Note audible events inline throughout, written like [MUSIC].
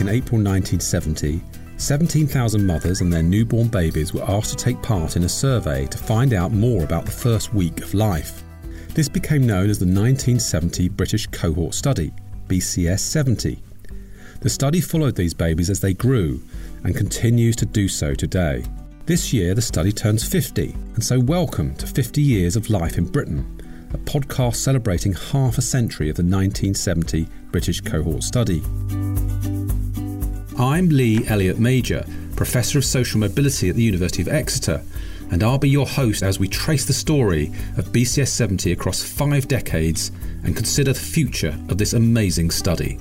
in April 1970, 17,000 mothers and their newborn babies were asked to take part in a survey to find out more about the first week of life. This became known as the 1970 British Cohort Study, BCS 70. The study followed these babies as they grew and continues to do so today. This year, the study turns 50, and so welcome to 50 Years of Life in Britain, a podcast celebrating half a century of the 1970 British Cohort Study. I'm Lee Elliott Major, Professor of Social Mobility at the University of Exeter, and I'll be your host as we trace the story of BCS 70 across five decades and consider the future of this amazing study.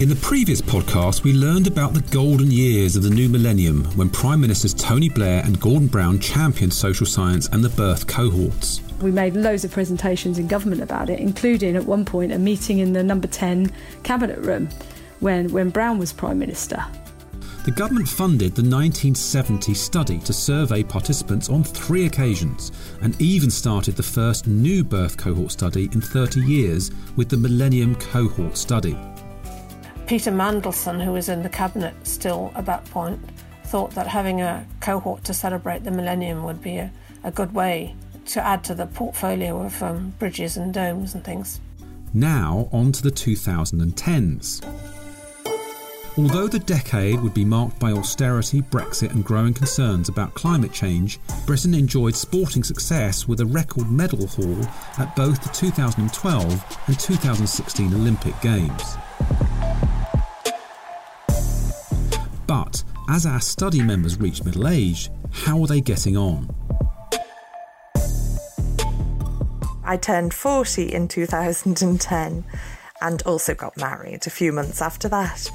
In the previous podcast, we learned about the golden years of the new millennium when Prime Ministers Tony Blair and Gordon Brown championed social science and the birth cohorts. We made loads of presentations in government about it, including at one point a meeting in the number 10 cabinet room when, when Brown was Prime Minister. The government funded the 1970 study to survey participants on three occasions and even started the first new birth cohort study in 30 years with the Millennium Cohort Study. Peter Mandelson, who was in the cabinet still at that point, thought that having a cohort to celebrate the millennium would be a, a good way to add to the portfolio of um, bridges and domes and things. Now, on to the 2010s. Although the decade would be marked by austerity, Brexit, and growing concerns about climate change, Britain enjoyed sporting success with a record medal haul at both the 2012 and 2016 Olympic Games. But as our study members reach middle age, how are they getting on? I turned 40 in 2010 and also got married a few months after that.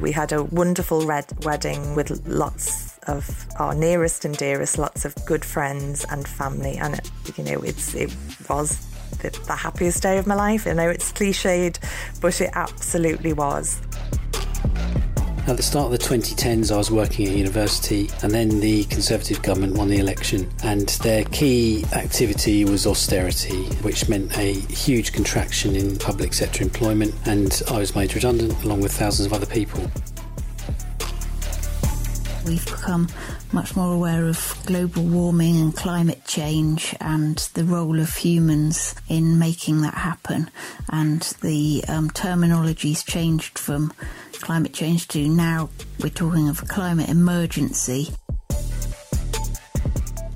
We had a wonderful red wedding with lots of our nearest and dearest, lots of good friends and family, and it, you know, it's it was the, the happiest day of my life. I know it's cliched, but it absolutely was. At the start of the 2010s, I was working at university, and then the Conservative government won the election, and their key activity was austerity, which meant a huge contraction in public sector employment, and I was made redundant along with thousands of other people. We've become much more aware of global warming and climate change and the role of humans in making that happen. And the um, terminology's changed from climate change to now we're talking of a climate emergency.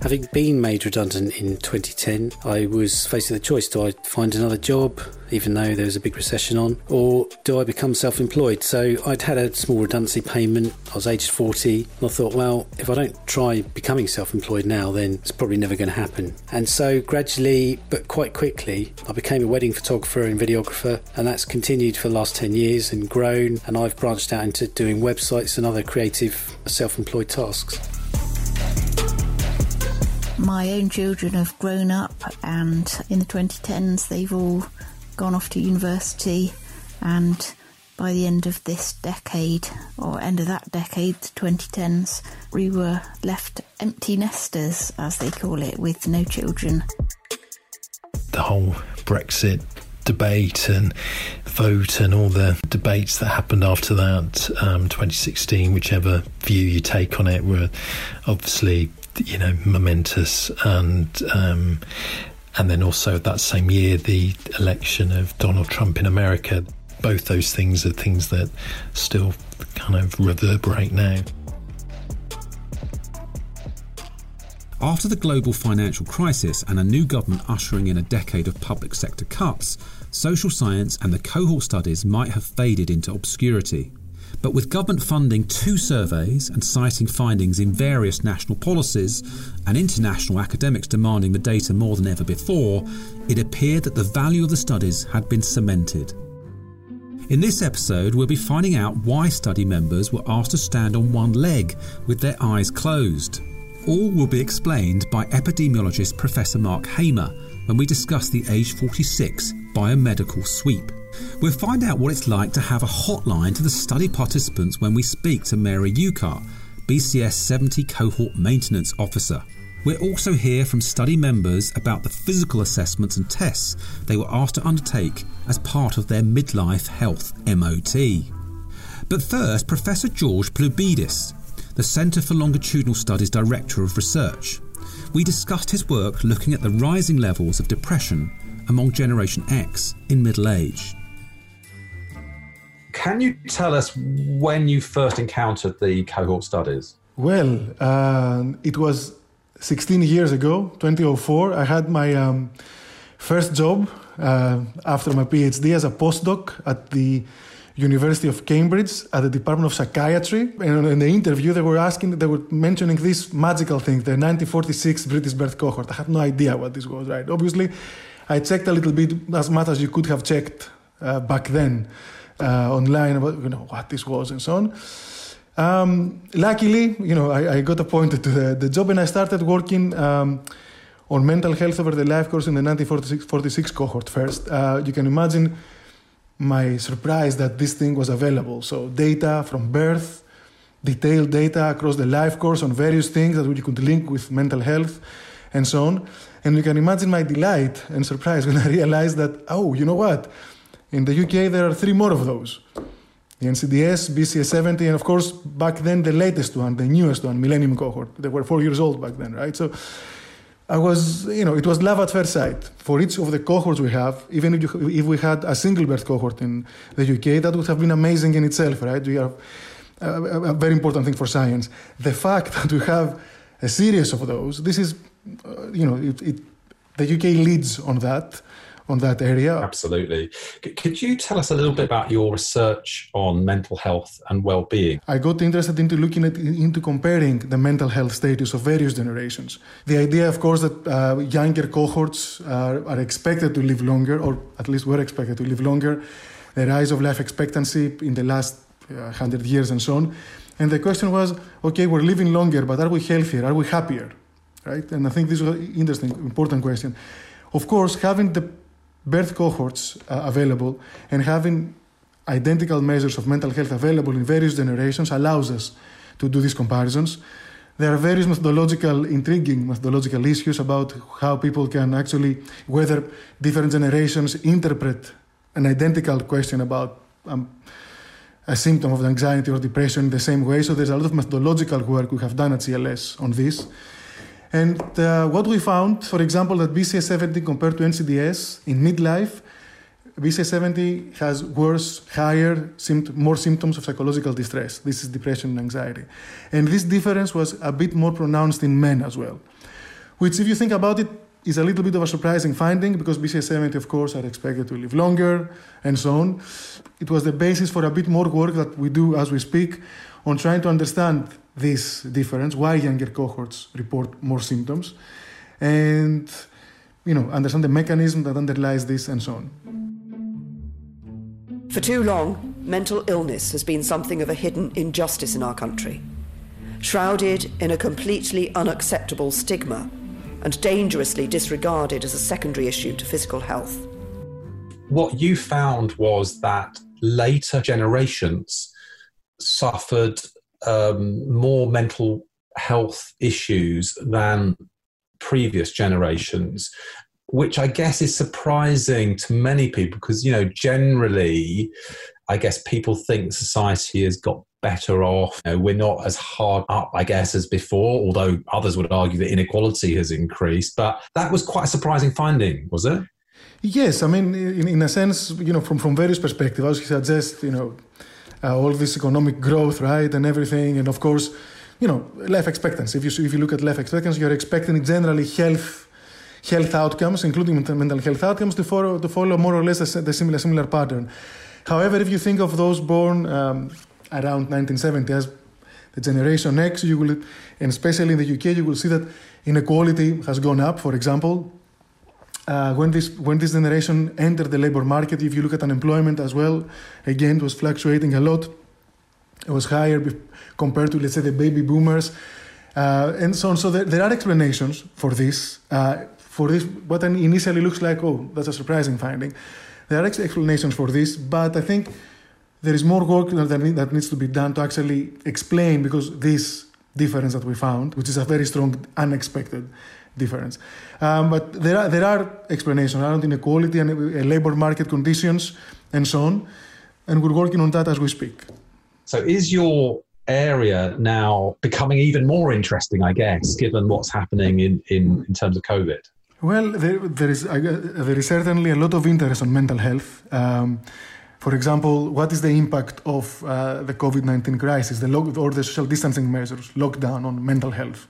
Having been made redundant in 2010, I was facing the choice do I find another job, even though there was a big recession on, or do I become self employed? So I'd had a small redundancy payment, I was aged 40, and I thought, well, if I don't try becoming self employed now, then it's probably never going to happen. And so gradually, but quite quickly, I became a wedding photographer and videographer, and that's continued for the last 10 years and grown, and I've branched out into doing websites and other creative self employed tasks. My own children have grown up, and in the 2010s, they've all gone off to university. And by the end of this decade, or end of that decade, the 2010s, we were left empty nesters, as they call it, with no children. The whole Brexit debate and vote and all the debates that happened after that, um, 2016, whichever view you take on it, were obviously you know momentous and. Um, and then also that same year, the election of Donald Trump in America. Both those things are things that still kind of reverberate now. After the global financial crisis and a new government ushering in a decade of public sector cuts, social science and the cohort studies might have faded into obscurity. But with government funding two surveys and citing findings in various national policies and international academics demanding the data more than ever before, it appeared that the value of the studies had been cemented. In this episode, we'll be finding out why study members were asked to stand on one leg with their eyes closed. All will be explained by epidemiologist Professor Mark Hamer when we discuss the age 46 biomedical sweep. We'll find out what it's like to have a hotline to the study participants when we speak to Mary Ukar, BCS 70 Cohort Maintenance Officer. We'll also hear from study members about the physical assessments and tests they were asked to undertake as part of their midlife health MOT. But first, Professor George Ploubidis, the Centre for Longitudinal Studies Director of Research. We discussed his work looking at the rising levels of depression among Generation X in middle age. Can you tell us when you first encountered the cohort studies? Well, uh, it was 16 years ago, 2004. I had my um, first job uh, after my PhD as a postdoc at the University of Cambridge at the Department of Psychiatry. And in the interview, they were asking, they were mentioning this magical thing, the 1946 British birth cohort. I had no idea what this was, right? Obviously, I checked a little bit, as much as you could have checked uh, back then uh, online about you know what this was and so on. Um, luckily, you know, I, I, got appointed to the, the, job and I started working um, on mental health over the life course in the 1946 cohort first. Uh, you can imagine my surprise that this thing was available. So data from birth, detailed data across the life course on various things that you could link with mental health and so on. And you can imagine my delight and surprise [LAUGHS] when I realized that, oh, you know what? In the UK, there are three more of those the NCDS, BCS 70, and of course, back then, the latest one, the newest one, Millennium Cohort. They were four years old back then, right? So I was, you know, it was love at first sight. For each of the cohorts we have, even if, you, if we had a single birth cohort in the UK, that would have been amazing in itself, right? We are a, a very important thing for science. The fact that we have a series of those, this is, uh, you know, it, it, the UK leads on that on that area. Absolutely. Could you tell us a little bit about your research on mental health and well-being? I got interested into looking at into comparing the mental health status of various generations. The idea, of course, that uh, younger cohorts are, are expected to live longer, or at least were expected to live longer. The rise of life expectancy in the last uh, hundred years and so on. And the question was, okay, we're living longer, but are we healthier? Are we happier? Right? And I think this was an interesting, important question. Of course, having the birth cohorts uh, available and having identical measures of mental health available in various generations allows us to do these comparisons. There are various methodological, intriguing methodological issues about how people can actually, whether different generations interpret an identical question about um, a symptom of anxiety or depression in the same way. So there's a lot of methodological work we have done at CLS on this. And uh, what we found, for example, that BCS70 compared to NCDS in midlife, BCS70 has worse, higher, more symptoms of psychological distress. This is depression and anxiety. And this difference was a bit more pronounced in men as well. Which, if you think about it, is a little bit of a surprising finding because BCS70, of course, are expected to live longer and so on. It was the basis for a bit more work that we do as we speak on trying to understand this difference, why younger cohorts report more symptoms, and you know, understand the mechanism that underlies this and so on. For too long, mental illness has been something of a hidden injustice in our country, shrouded in a completely unacceptable stigma and dangerously disregarded as a secondary issue to physical health. What you found was that later generations suffered um, more mental health issues than previous generations which I guess is surprising to many people because, you know, generally, I guess people think society has got better off. You know, we're not as hard up, I guess, as before, although others would argue that inequality has increased. But that was quite a surprising finding, was it? Yes. I mean, in, in a sense, you know, from, from various perspectives, I would suggest, you know, uh, all this economic growth, right, and everything, and of course, you know, life expectancy. If you if you look at life expectancy, you're expecting generally health health outcomes, including mental health outcomes, to follow to follow more or less the similar similar pattern. However, if you think of those born um, around 1970 as the generation X, you will, and especially in the UK, you will see that inequality has gone up. For example, uh, when this when this generation entered the labor market, if you look at unemployment as well, again it was fluctuating a lot. It was higher compared to let's say the baby boomers, uh, and so on. So there, there, are explanations for this. Uh, for this, what initially looks like oh that's a surprising finding. There are explanations for this, but I think there is more work that, that needs to be done to actually explain because this difference that we found, which is a very strong unexpected difference. Um, but there are, there are explanations around inequality and uh, labor market conditions and so on, and we're working on that as we speak. So, is your area now becoming even more interesting, I guess, given what's happening in, in, in terms of COVID? Well, there, there, is, uh, there is certainly a lot of interest on mental health. Um, for example, what is the impact of uh, the COVID 19 crisis the lo- or the social distancing measures, lockdown on mental health,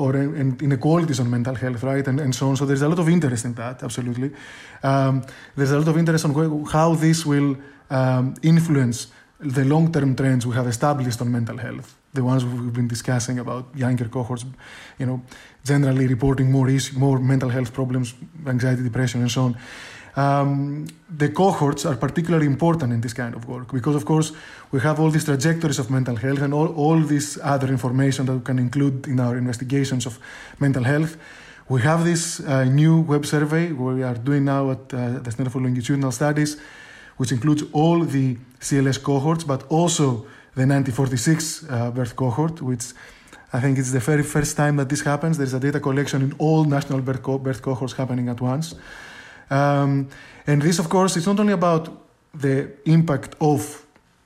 or in, inequalities on mental health, right? And, and so on. So there's a lot of interest in that, absolutely. Um, there's a lot of interest on how this will um, influence the long term trends we have established on mental health, the ones we've been discussing about younger cohorts, you know, generally reporting more, issue, more mental health problems, anxiety, depression, and so on. Um, the cohorts are particularly important in this kind of work because, of course, we have all these trajectories of mental health and all, all this other information that we can include in our investigations of mental health. We have this uh, new web survey we are doing now at uh, the Center for Longitudinal Studies which includes all the CLS cohorts, but also the 1946 uh, birth cohort, which I think it's the very first time that this happens. There's a data collection in all national birth, co- birth cohorts happening at once. Um, and this, of course, is not only about the impact of,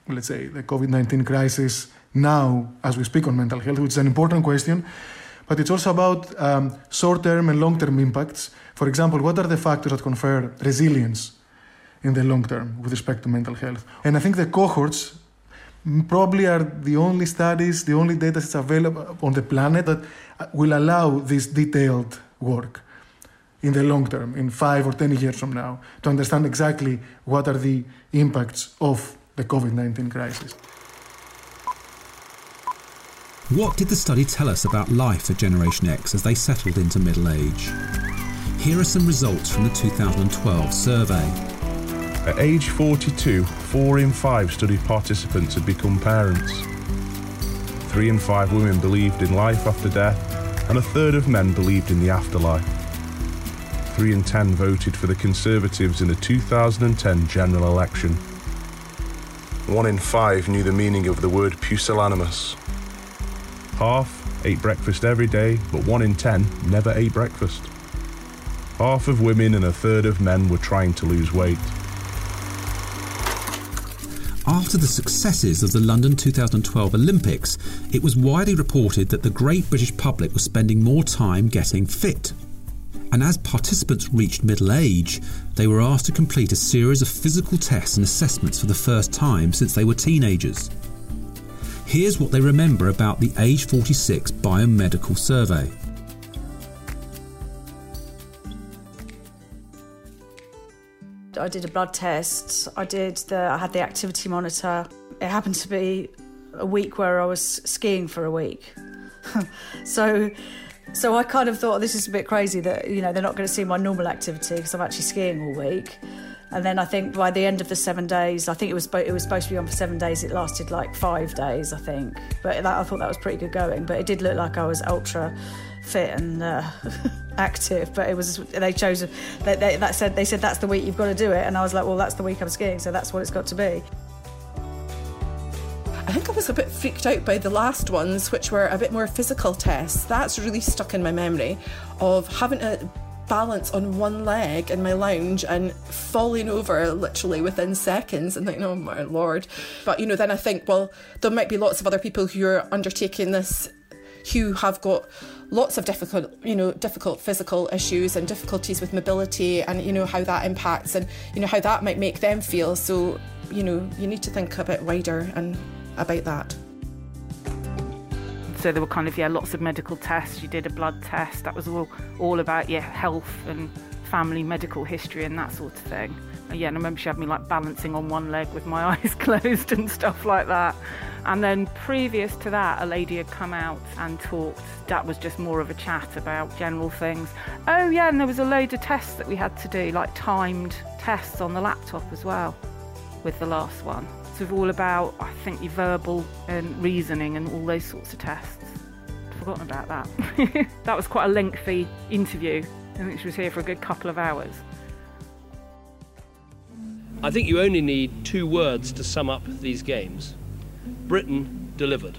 let's say, the COVID 19 crisis now as we speak on mental health, which is an important question, but it's also about um, short term and long term impacts. For example, what are the factors that confer resilience in the long term with respect to mental health. And I think the cohorts probably are the only studies, the only data sets available on the planet that uh, will allow this detailed work in the long term, in five or 10 years from now, to understand exactly what are the impacts of the COVID 19 crisis. What did the study tell us about life for Generation X as they settled into middle age? Here are some results from the 2012 survey. At age 42, four in five study participants had become parents. Three in five women believed in life after death, and a third of men believed in the afterlife. Three in ten voted for the Conservatives in the 2010 general election. One in five knew the meaning of the word pusillanimous. Half ate breakfast every day, but one in ten never ate breakfast. Half of women and a third of men were trying to lose weight. After the successes of the London 2012 Olympics, it was widely reported that the great British public was spending more time getting fit. And as participants reached middle age, they were asked to complete a series of physical tests and assessments for the first time since they were teenagers. Here's what they remember about the Age 46 Biomedical Survey. I did a blood test. I did the. I had the activity monitor. It happened to be a week where I was skiing for a week. [LAUGHS] so, so I kind of thought this is a bit crazy that you know they're not going to see my normal activity because I'm actually skiing all week. And then I think by the end of the seven days, I think it was it was supposed to be on for seven days. It lasted like five days, I think. But that, I thought that was pretty good going. But it did look like I was ultra fit and uh, [LAUGHS] active. But it was they chose they, they, that said they said that's the week you've got to do it, and I was like, well, that's the week I'm skiing, so that's what it's got to be. I think I was a bit freaked out by the last ones, which were a bit more physical tests. That's really stuck in my memory of having to balance on one leg in my lounge and falling over literally within seconds and thinking, oh my lord. But you know, then I think, well, there might be lots of other people who are undertaking this who have got lots of difficult, you know, difficult physical issues and difficulties with mobility and, you know, how that impacts and, you know, how that might make them feel. So, you know, you need to think a bit wider and about that. So there were kind of yeah lots of medical tests. You did a blood test. That was all all about yeah health and family medical history and that sort of thing. And yeah, and I remember she had me like balancing on one leg with my [LAUGHS] eyes closed and stuff like that. And then previous to that, a lady had come out and talked. That was just more of a chat about general things. Oh, yeah, and there was a load of tests that we had to do, like timed tests on the laptop as well, with the last one. So, all about, I think, your verbal and reasoning and all those sorts of tests. I'd forgotten about that. [LAUGHS] that was quite a lengthy interview. I think she was here for a good couple of hours. I think you only need two words to sum up these games Britain delivered.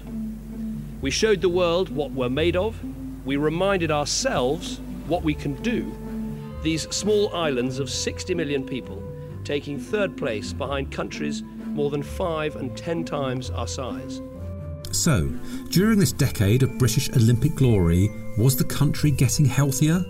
We showed the world what we're made of. We reminded ourselves what we can do. These small islands of 60 million people taking third place behind countries more than five and ten times our size. So, during this decade of British Olympic glory, was the country getting healthier?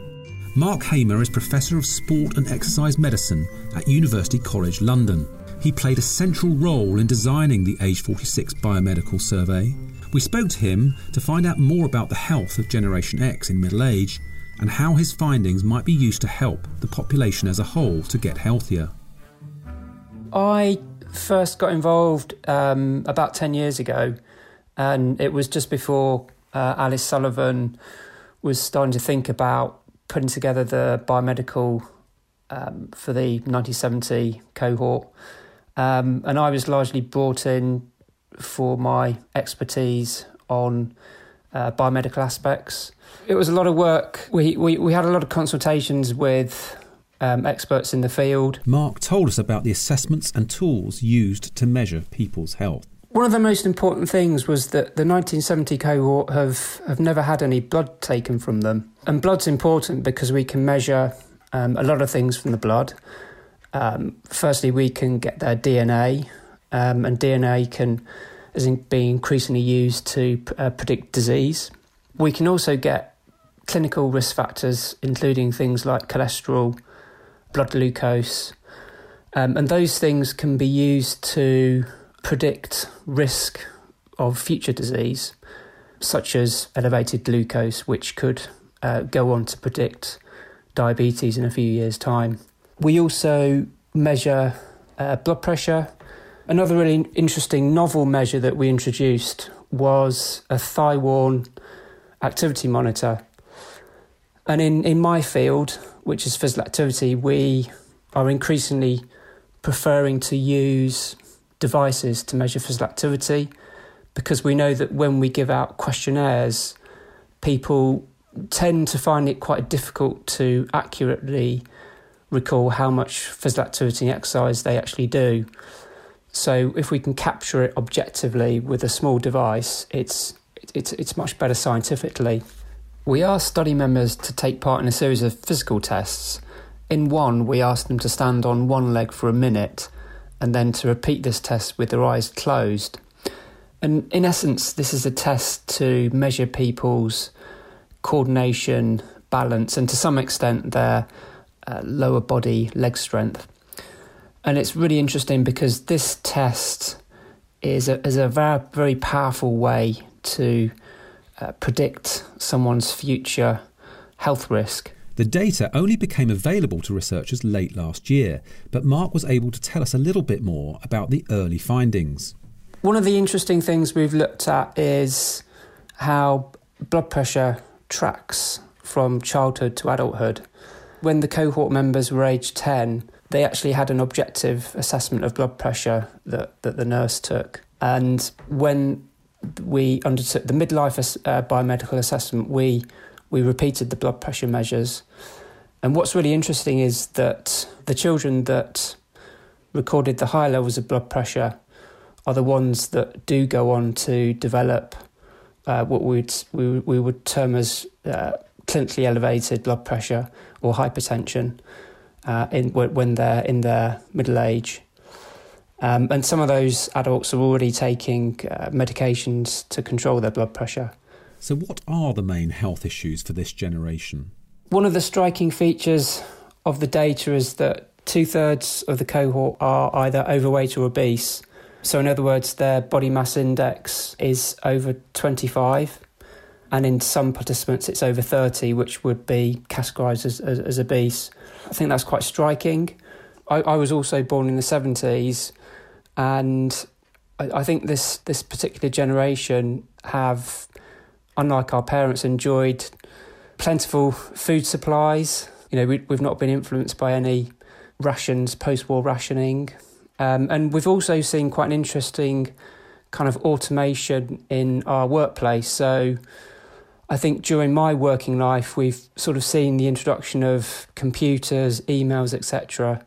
Mark Hamer is Professor of Sport and Exercise Medicine at University College London. He played a central role in designing the Age 46 Biomedical Survey. We spoke to him to find out more about the health of Generation X in middle age and how his findings might be used to help the population as a whole to get healthier. I first got involved um, about 10 years ago, and it was just before uh, Alice Sullivan was starting to think about putting together the biomedical um, for the 1970 cohort. Um, and I was largely brought in for my expertise on uh, biomedical aspects. It was a lot of work. We, we, we had a lot of consultations with um, experts in the field. Mark told us about the assessments and tools used to measure people's health. One of the most important things was that the 1970 cohort have, have never had any blood taken from them. And blood's important because we can measure um, a lot of things from the blood. Um, firstly, we can get their DNA, um, and DNA can is being increasingly used to uh, predict disease. We can also get clinical risk factors, including things like cholesterol, blood glucose, um, and those things can be used to predict risk of future disease, such as elevated glucose, which could uh, go on to predict diabetes in a few years' time. We also measure uh, blood pressure. Another really interesting novel measure that we introduced was a thigh worn activity monitor. And in, in my field, which is physical activity, we are increasingly preferring to use devices to measure physical activity because we know that when we give out questionnaires, people tend to find it quite difficult to accurately recall how much physical activity and exercise they actually do. So if we can capture it objectively with a small device, it's it's it's much better scientifically. We asked study members to take part in a series of physical tests. In one, we asked them to stand on one leg for a minute and then to repeat this test with their eyes closed. And in essence, this is a test to measure people's coordination, balance, and to some extent their uh, lower body leg strength. And it's really interesting because this test is a, is a very, very powerful way to uh, predict someone's future health risk. The data only became available to researchers late last year, but Mark was able to tell us a little bit more about the early findings. One of the interesting things we've looked at is how blood pressure tracks from childhood to adulthood. When the cohort members were aged 10, they actually had an objective assessment of blood pressure that, that the nurse took. And when we undertook the midlife uh, biomedical assessment, we we repeated the blood pressure measures. And what's really interesting is that the children that recorded the high levels of blood pressure are the ones that do go on to develop uh, what we'd, we, we would term as uh, clinically elevated blood pressure or hypertension uh, in, when they're in their middle age. Um, and some of those adults are already taking uh, medications to control their blood pressure. So, what are the main health issues for this generation? One of the striking features of the data is that two thirds of the cohort are either overweight or obese. So, in other words, their body mass index is over 25, and in some participants, it's over 30, which would be categorised as, as, as, obese. I think that's quite striking. I, I was also born in the 70s, and I, I think this, this particular generation have unlike our parents, enjoyed plentiful food supplies. You know, we, we've not been influenced by any rations, post war rationing. Um, and we've also seen quite an interesting kind of automation in our workplace. So I think during my working life, we've sort of seen the introduction of computers, emails, etc.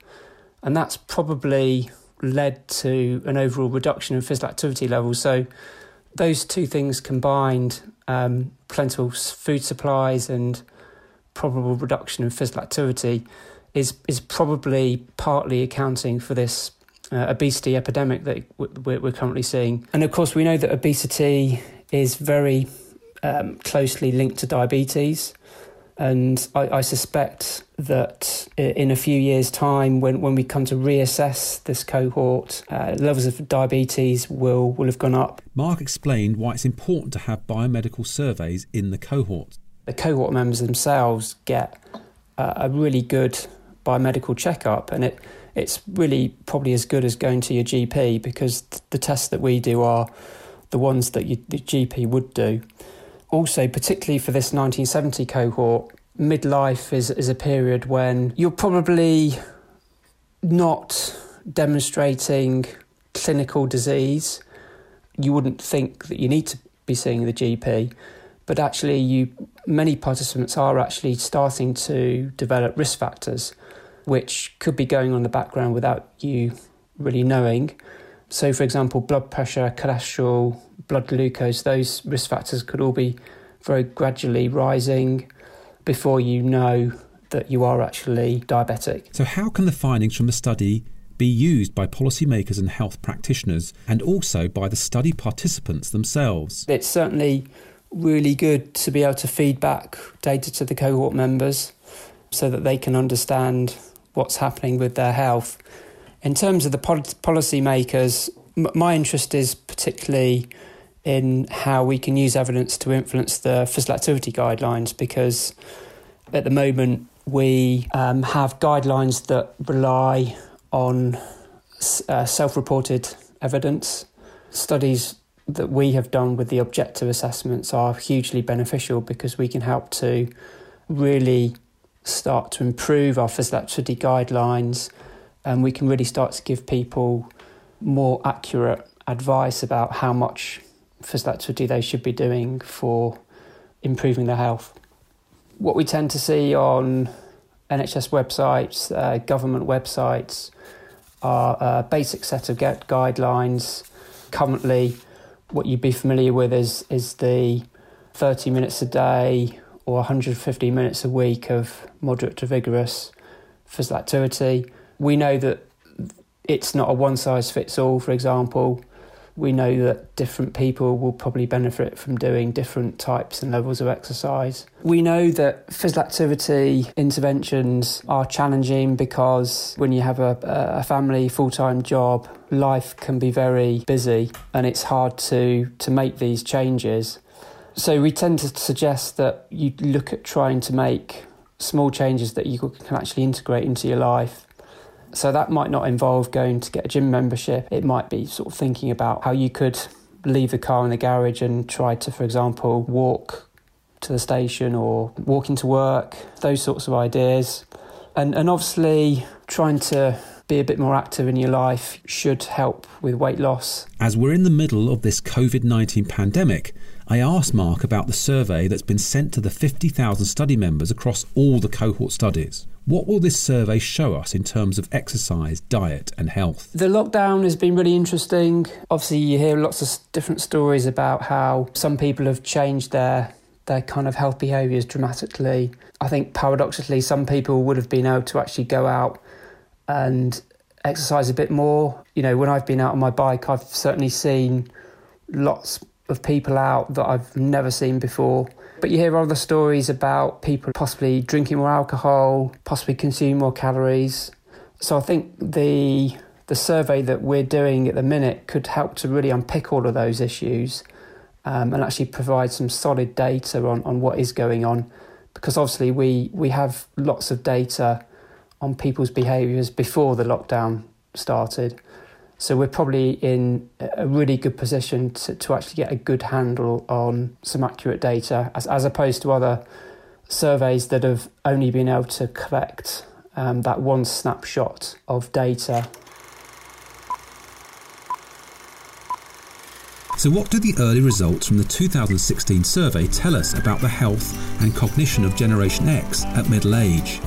And that's probably led to an overall reduction in physical activity levels. So those two things combined, um, plentiful food supplies and probable reduction in physical activity, is is probably partly accounting for this uh, obesity epidemic that we're currently seeing. And of course, we know that obesity is very um, closely linked to diabetes. And I, I, suspect that in a few years' time, when, when we come to reassess this cohort, uh, levels of diabetes will, will have gone up. Mark explained why it's important to have biomedical surveys in the cohort. The cohort members themselves get uh, a really good biomedical checkup, and it, it's really probably as good as going to your GP because the tests that we do are the ones that you, the GP would do also, particularly for this 1970 cohort, midlife is, is a period when you're probably not demonstrating clinical disease. You wouldn't think that you need to be seeing the GP, but actually, you many participants are actually starting to develop risk factors, which could be going on in the background without you really knowing. So, for example, blood pressure, cholesterol, blood glucose, those risk factors could all be very gradually rising before you know that you are actually diabetic. So, how can the findings from the study be used by policymakers and health practitioners and also by the study participants themselves? It's certainly really good to be able to feed back data to the cohort members so that they can understand what's happening with their health in terms of the policy makers, my interest is particularly in how we can use evidence to influence the physical activity guidelines because at the moment we um, have guidelines that rely on uh, self reported evidence. Studies that we have done with the objective assessments are hugely beneficial because we can help to really start to improve our physical activity guidelines and we can really start to give people more accurate advice about how much physical activity they should be doing for improving their health. What we tend to see on NHS websites, uh, government websites, are a basic set of guidelines. Currently, what you'd be familiar with is, is the 30 minutes a day or 150 minutes a week of moderate to vigorous physical activity we know that it's not a one size fits all, for example. We know that different people will probably benefit from doing different types and levels of exercise. We know that physical activity interventions are challenging because when you have a, a family, full time job, life can be very busy and it's hard to, to make these changes. So we tend to suggest that you look at trying to make small changes that you can actually integrate into your life so that might not involve going to get a gym membership. It might be sort of thinking about how you could leave the car in the garage and try to, for example, walk to the station or walk into work, those sorts of ideas. And, and obviously, trying to be a bit more active in your life should help with weight loss. As we're in the middle of this COVID 19 pandemic, I asked Mark about the survey that's been sent to the 50,000 study members across all the cohort studies. What will this survey show us in terms of exercise, diet, and health? The lockdown has been really interesting. Obviously, you hear lots of different stories about how some people have changed their their kind of health behaviours dramatically. I think paradoxically, some people would have been able to actually go out and exercise a bit more. You know, when I've been out on my bike, I've certainly seen lots of people out that I've never seen before. But you hear other stories about people possibly drinking more alcohol, possibly consuming more calories. So I think the the survey that we're doing at the minute could help to really unpick all of those issues um, and actually provide some solid data on, on what is going on. Because obviously we, we have lots of data on people's behaviours before the lockdown started. So we're probably in a really good position to, to actually get a good handle on some accurate data as, as opposed to other surveys that have only been able to collect um, that one snapshot of data. So, what do the early results from the 2016 survey tell us about the health and cognition of Generation X at middle age?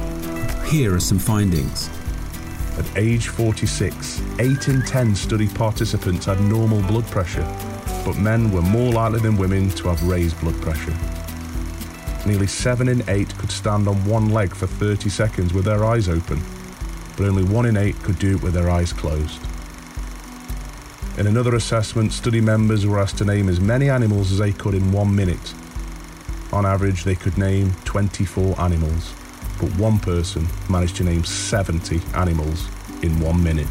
Here are some findings. At age 46, 8 in 10 study participants had normal blood pressure, but men were more likely than women to have raised blood pressure. Nearly 7 in 8 could stand on one leg for 30 seconds with their eyes open, but only 1 in 8 could do it with their eyes closed. In another assessment, study members were asked to name as many animals as they could in one minute. On average, they could name 24 animals, but one person managed to name 70 animals in one minute.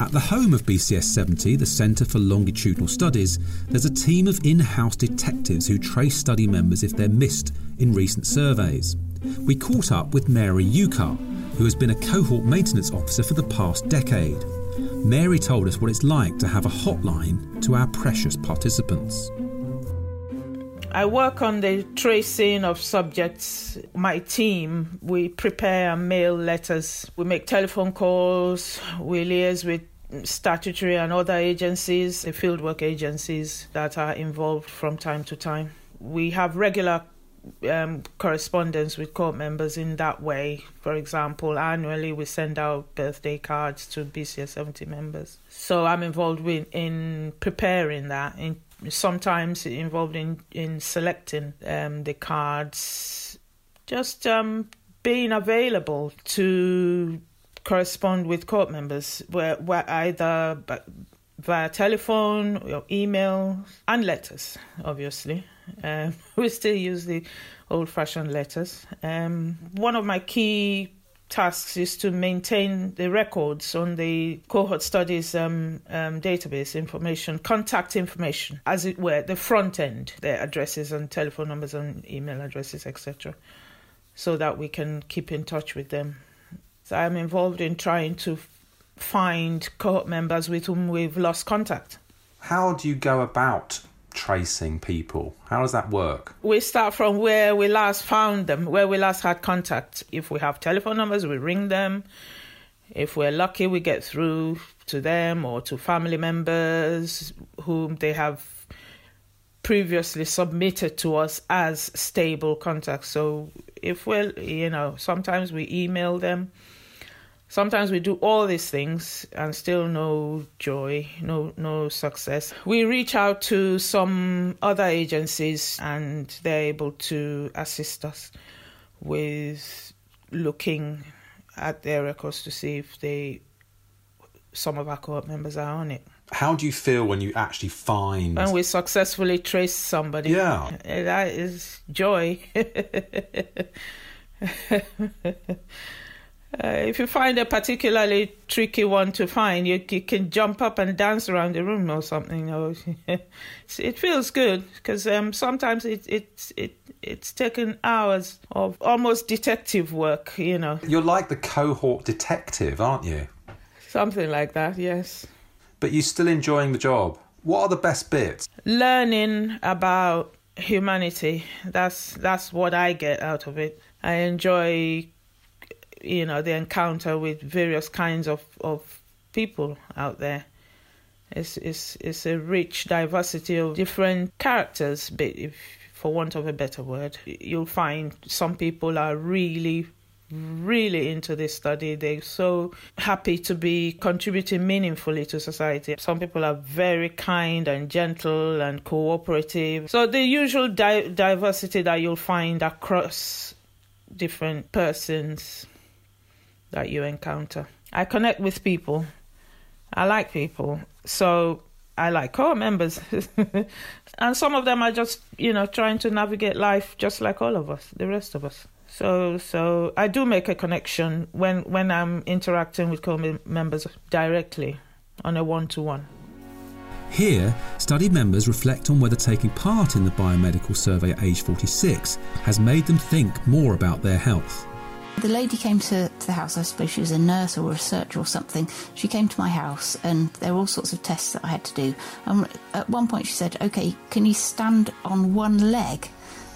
At the home of BCS 70, the Centre for Longitudinal Studies, there's a team of in house detectives who trace study members if they're missed in recent surveys. We caught up with Mary Ukar, who has been a cohort maintenance officer for the past decade. Mary told us what it's like to have a hotline to our precious participants. I work on the tracing of subjects. My team, we prepare and mail letters. We make telephone calls. We liaise with statutory and other agencies, the fieldwork agencies that are involved from time to time. We have regular um, correspondence with cohort members in that way. For example, annually we send out birthday cards to BCS 70 members. So I'm involved with, in preparing that, in sometimes involved in in selecting um, the cards, just um, being available to correspond with cohort members, where, where either via telephone or email and letters, obviously. Um, [LAUGHS] we still use the old-fashioned letters. Um, one of my key tasks is to maintain the records on the cohort studies um, um, database information, contact information, as it were, the front end, their addresses and telephone numbers and email addresses, etc., so that we can keep in touch with them. So I'm involved in trying to find cohort members with whom we've lost contact. How do you go about tracing people? How does that work? We start from where we last found them, where we last had contact. If we have telephone numbers, we ring them. If we're lucky, we get through to them or to family members whom they have previously submitted to us as stable contacts. So if we're, you know, sometimes we email them sometimes we do all these things and still no joy no no success. We reach out to some other agencies and they're able to assist us with looking at their records to see if they some of our cohort members are on it. How do you feel when you actually find when we successfully trace somebody. Yeah. That is joy [LAUGHS] uh, if you find a particularly tricky one to find, you, you can jump up and dance around the room or something. Or [LAUGHS] it feels good because um, sometimes it, it it it's taken hours of almost detective work. You know, you're like the cohort detective, aren't you? Something like that, yes. But you're still enjoying the job. What are the best bits? Learning about humanity. That's that's what I get out of it. I enjoy you know the encounter with various kinds of, of people out there. It's, it's, it's a rich diversity of different characters, but if, for want of a better word. You'll find some people are really, really into this study. They're so happy to be contributing meaningfully to society. Some people are very kind and gentle and cooperative. So the usual di- diversity that you'll find across different persons that you encounter. I connect with people. I like people. So I like cohort members. [LAUGHS] and some of them are just, you know, trying to navigate life just like all of us, the rest of us. So so I do make a connection when when I'm interacting with cohort members directly on a one-to-one. Here, study members reflect on whether taking part in the biomedical survey at age 46 has made them think more about their health. The lady came to, to, the house, I suppose she was a nurse or a researcher or something. She came to my house and there were all sorts of tests that I had to do. And at one point she said, OK, can you stand on one leg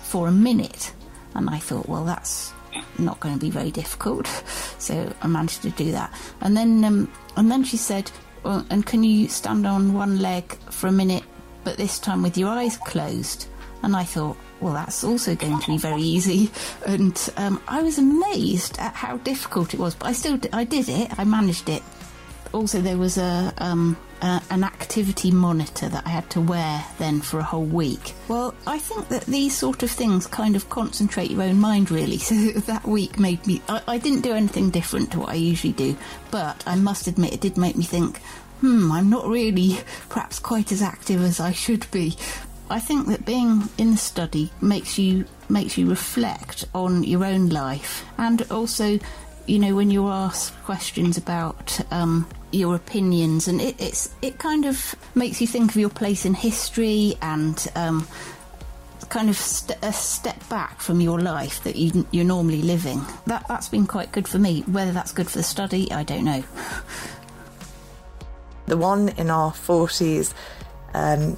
for a minute? And I thought, well, that's not going to be very difficult. [LAUGHS] So I managed to do that. And then, um, and then she said, well, and can you stand on one leg for a minute, but this time with your eyes closed? And I thought, well, that's also going to be very easy. And um, I was amazed at how difficult it was, but I still I did it. I managed it. Also, there was a um, uh, an activity monitor that I had to wear then for a whole week. Well, I think that these sort of things kind of concentrate your own mind really. [LAUGHS] So that week made me. I, I didn't do anything different to what I usually do, but I must admit it did make me think. Hmm, I'm not really perhaps quite as active as I should be. I think that being in the study makes you makes you reflect on your own life. And also you know when you're asked questions about um, your opinions and it, it's it kind of makes you think of your place in history and um, kind of st- a step back from your life that you, you're normally living. That that's been quite good for me. Whether that's good for the study I don't know. The one in our 40s um,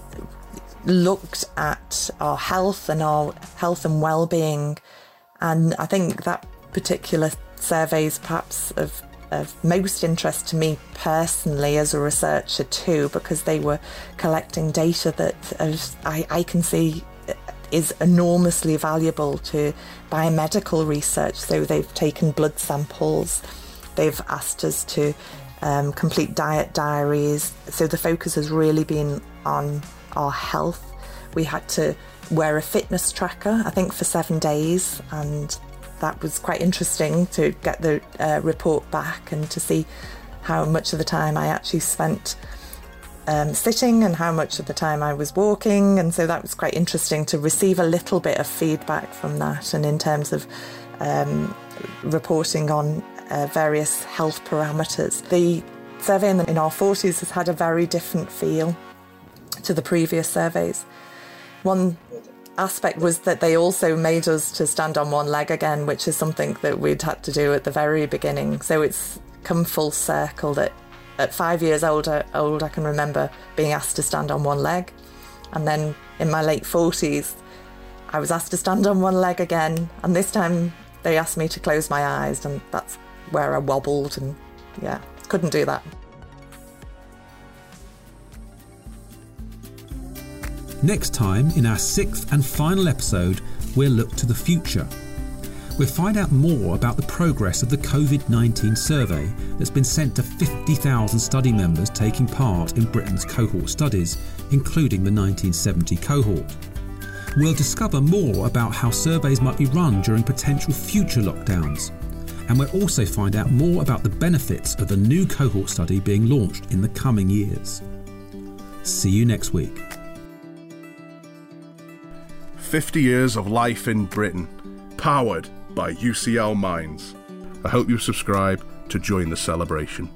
looked at our health and our health and well-being. And I think that particular survey is perhaps of, of most interest to me personally as a researcher too because they were collecting data that I, I can see is enormously valuable to biomedical research. So they've taken blood samples they've asked us to um, complete diet diaries. So the focus has really been on our health. We had to wear a fitness tracker, I think, for seven days, and that was quite interesting to get the uh, report back and to see how much of the time I actually spent um, sitting and how much of the time I was walking. And so that was quite interesting to receive a little bit of feedback from that. And in terms of um, reporting on uh, various health parameters, the survey in, the, in our 40s has had a very different feel to the previous surveys. One aspect was that they also made us to stand on one leg again, which is something that we'd had to do at the very beginning. So it's come full circle that at five years old, old I can remember being asked to stand on one leg. And then in my late 40s, I was asked to stand on one leg again. And this time they asked me to close my eyes, and that's where I wobbled and yeah, couldn't do that. Next time, in our sixth and final episode, we'll look to the future. We'll find out more about the progress of the COVID 19 survey that's been sent to 50,000 study members taking part in Britain's cohort studies, including the 1970 cohort. We'll discover more about how surveys might be run during potential future lockdowns. And we'll also find out more about the benefits of a new cohort study being launched in the coming years. See you next week. 50 years of life in Britain, powered by UCL Minds. I hope you subscribe to join the celebration.